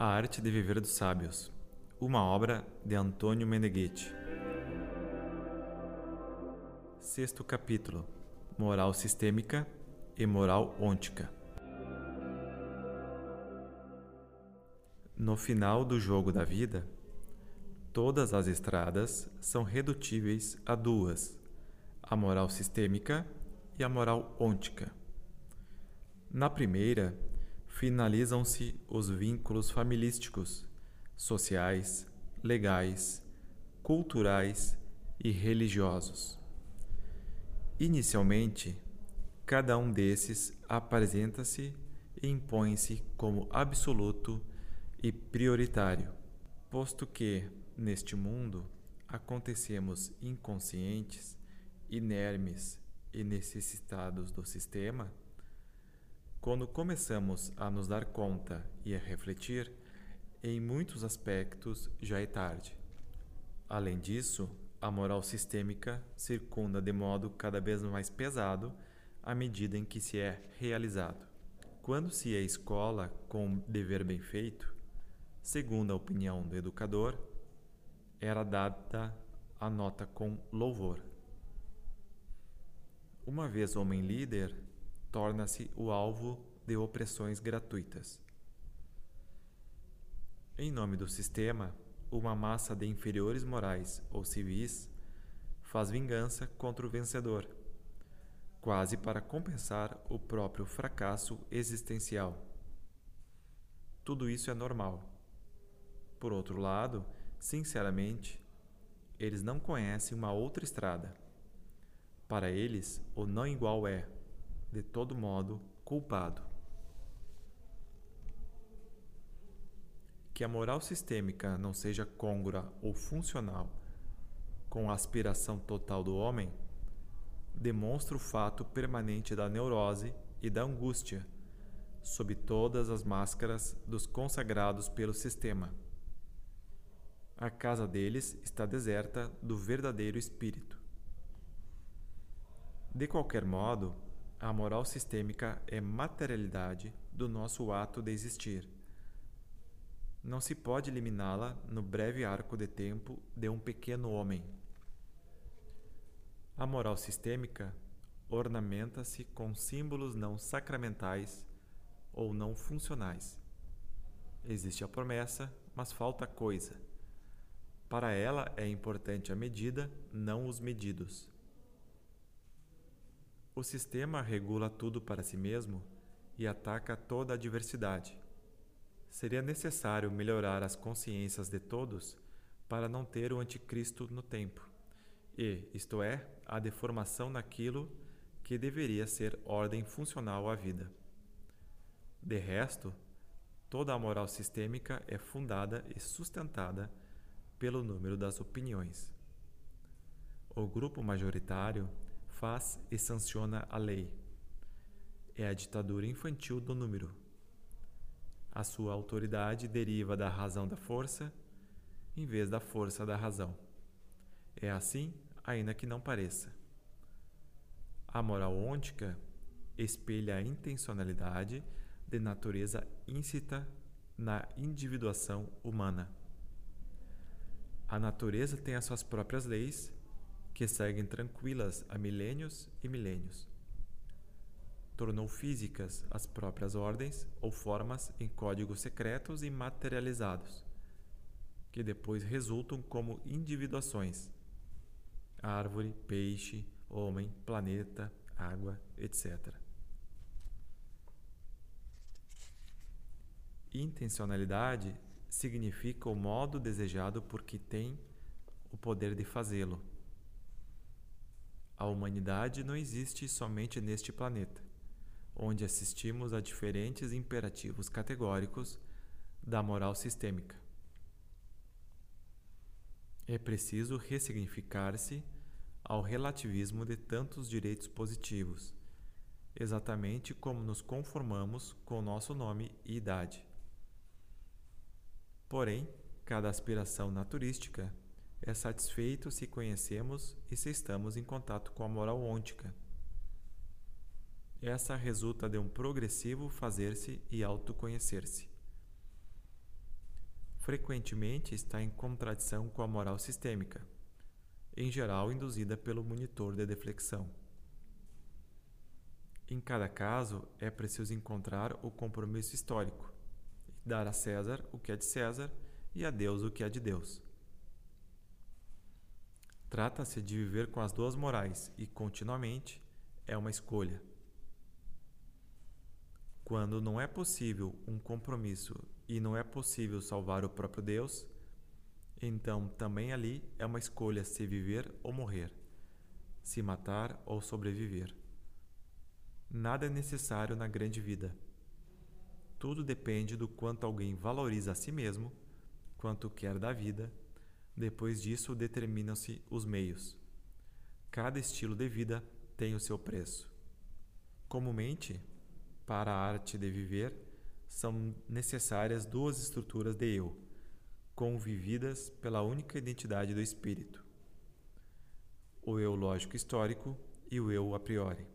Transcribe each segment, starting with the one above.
A Arte de Viver dos Sábios, uma obra de Antônio Meneghetti. Sexto capítulo: Moral Sistêmica e Moral Ôntica. No final do jogo da vida, todas as estradas são redutíveis a duas: a moral sistêmica e a moral ôntica. Na primeira, finalizam-se os vínculos familísticos, sociais, legais, culturais e religiosos. Inicialmente, cada um desses apresenta-se e impõe-se como absoluto e prioritário, posto que, neste mundo, acontecemos inconscientes, inermes e necessitados do sistema quando começamos a nos dar conta e a refletir, em muitos aspectos já é tarde. Além disso, a moral sistêmica circunda de modo cada vez mais pesado à medida em que se é realizado. Quando se é escola com dever bem feito, segundo a opinião do educador, era dada a nota com louvor. Uma vez homem líder, torna-se o alvo de opressões gratuitas. Em nome do sistema, uma massa de inferiores morais ou civis faz vingança contra o vencedor, quase para compensar o próprio fracasso existencial. Tudo isso é normal. Por outro lado, sinceramente, eles não conhecem uma outra estrada. Para eles, o não igual é de todo modo, culpado. Que a moral sistêmica não seja côngrua ou funcional com a aspiração total do homem demonstra o fato permanente da neurose e da angústia sob todas as máscaras dos consagrados pelo sistema. A casa deles está deserta do verdadeiro espírito. De qualquer modo, a moral sistêmica é materialidade do nosso ato de existir. Não se pode eliminá-la no breve arco de tempo de um pequeno homem. A moral sistêmica ornamenta-se com símbolos não sacramentais ou não funcionais. Existe a promessa, mas falta coisa. Para ela é importante a medida, não os medidos. O sistema regula tudo para si mesmo e ataca toda a diversidade. Seria necessário melhorar as consciências de todos para não ter o anticristo no tempo, e, isto é, a deformação naquilo que deveria ser ordem funcional à vida. De resto, toda a moral sistêmica é fundada e sustentada pelo número das opiniões. O grupo majoritário faz e sanciona a lei. É a ditadura infantil do número. A sua autoridade deriva da razão da força, em vez da força da razão. É assim, ainda que não pareça. A moral ôntica espelha a intencionalidade de natureza íncita na individuação humana. A natureza tem as suas próprias leis que seguem tranquilas há milênios e milênios. Tornou físicas as próprias ordens ou formas em códigos secretos e materializados, que depois resultam como individuações: árvore, peixe, homem, planeta, água, etc. Intencionalidade significa o modo desejado por que tem o poder de fazê-lo a humanidade não existe somente neste planeta, onde assistimos a diferentes imperativos categóricos da moral sistêmica. É preciso ressignificar-se ao relativismo de tantos direitos positivos, exatamente como nos conformamos com nosso nome e idade. Porém, cada aspiração naturística é satisfeito se conhecemos e se estamos em contato com a moral ôntica. Essa resulta de um progressivo fazer-se e autoconhecer-se. frequentemente está em contradição com a moral sistêmica, em geral induzida pelo monitor de deflexão. Em cada caso, é preciso encontrar o compromisso histórico, dar a César o que é de César e a Deus o que é de Deus. Trata-se de viver com as duas morais e, continuamente, é uma escolha. Quando não é possível um compromisso e não é possível salvar o próprio Deus, então também ali é uma escolha se viver ou morrer, se matar ou sobreviver. Nada é necessário na grande vida. Tudo depende do quanto alguém valoriza a si mesmo, quanto quer da vida. Depois disso, determinam-se os meios. Cada estilo de vida tem o seu preço. Comumente, para a arte de viver, são necessárias duas estruturas de eu, convividas pela única identidade do espírito: o eu lógico histórico e o eu a priori.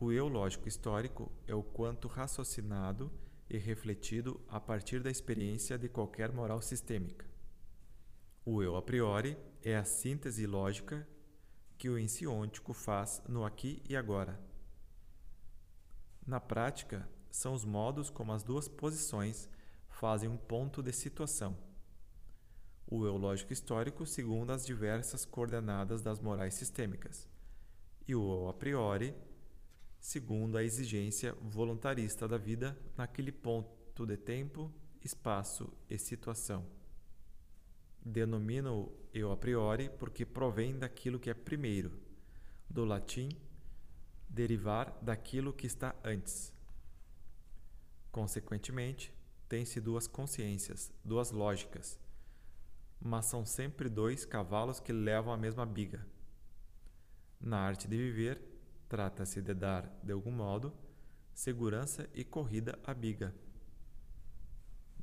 O eu lógico histórico é o quanto raciocinado e refletido a partir da experiência de qualquer moral sistêmica. O eu a priori é a síntese lógica que o ensiôntico faz no aqui e agora. Na prática, são os modos como as duas posições fazem um ponto de situação. O eu lógico histórico segundo as diversas coordenadas das morais sistêmicas, e o eu a priori segundo a exigência voluntarista da vida naquele ponto de tempo, espaço e situação. Denomino eu a priori porque provém daquilo que é primeiro, do latim derivar daquilo que está antes. Consequentemente, tem-se duas consciências, duas lógicas, mas são sempre dois cavalos que levam a mesma biga. Na arte de viver, Trata-se de dar, de algum modo, segurança e corrida à biga.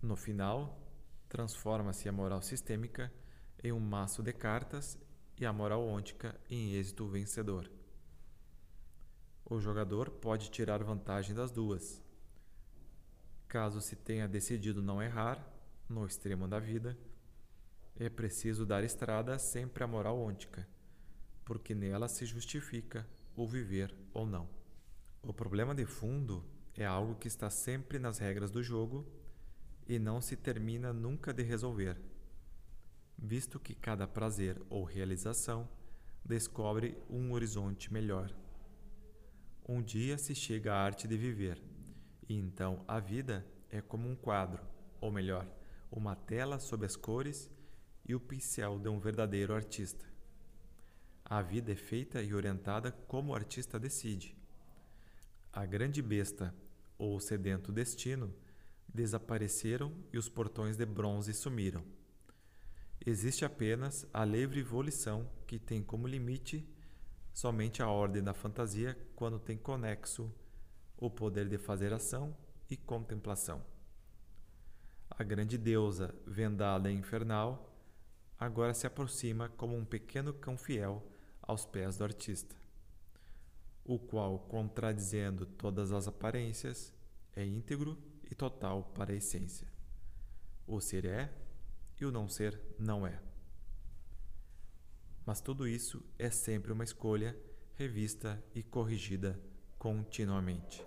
No final, transforma-se a moral sistêmica em um maço de cartas e a moral ôntica em êxito vencedor. O jogador pode tirar vantagem das duas. Caso se tenha decidido não errar, no extremo da vida, é preciso dar estrada sempre à moral ôntica, porque nela se justifica o viver ou não. O problema de fundo é algo que está sempre nas regras do jogo e não se termina nunca de resolver, visto que cada prazer ou realização descobre um horizonte melhor. Um dia se chega à arte de viver, e então a vida é como um quadro, ou melhor, uma tela sob as cores e o pincel de um verdadeiro artista. A vida é feita e orientada como o artista decide. A grande besta ou sedento destino desapareceram e os portões de bronze sumiram. Existe apenas a livre volição que tem como limite somente a ordem da fantasia quando tem conexo o poder de fazer ação e contemplação. A grande deusa vendada e infernal agora se aproxima como um pequeno cão fiel aos pés do artista, o qual, contradizendo todas as aparências, é íntegro e total para a essência. O ser é e o não ser não é. Mas tudo isso é sempre uma escolha revista e corrigida continuamente.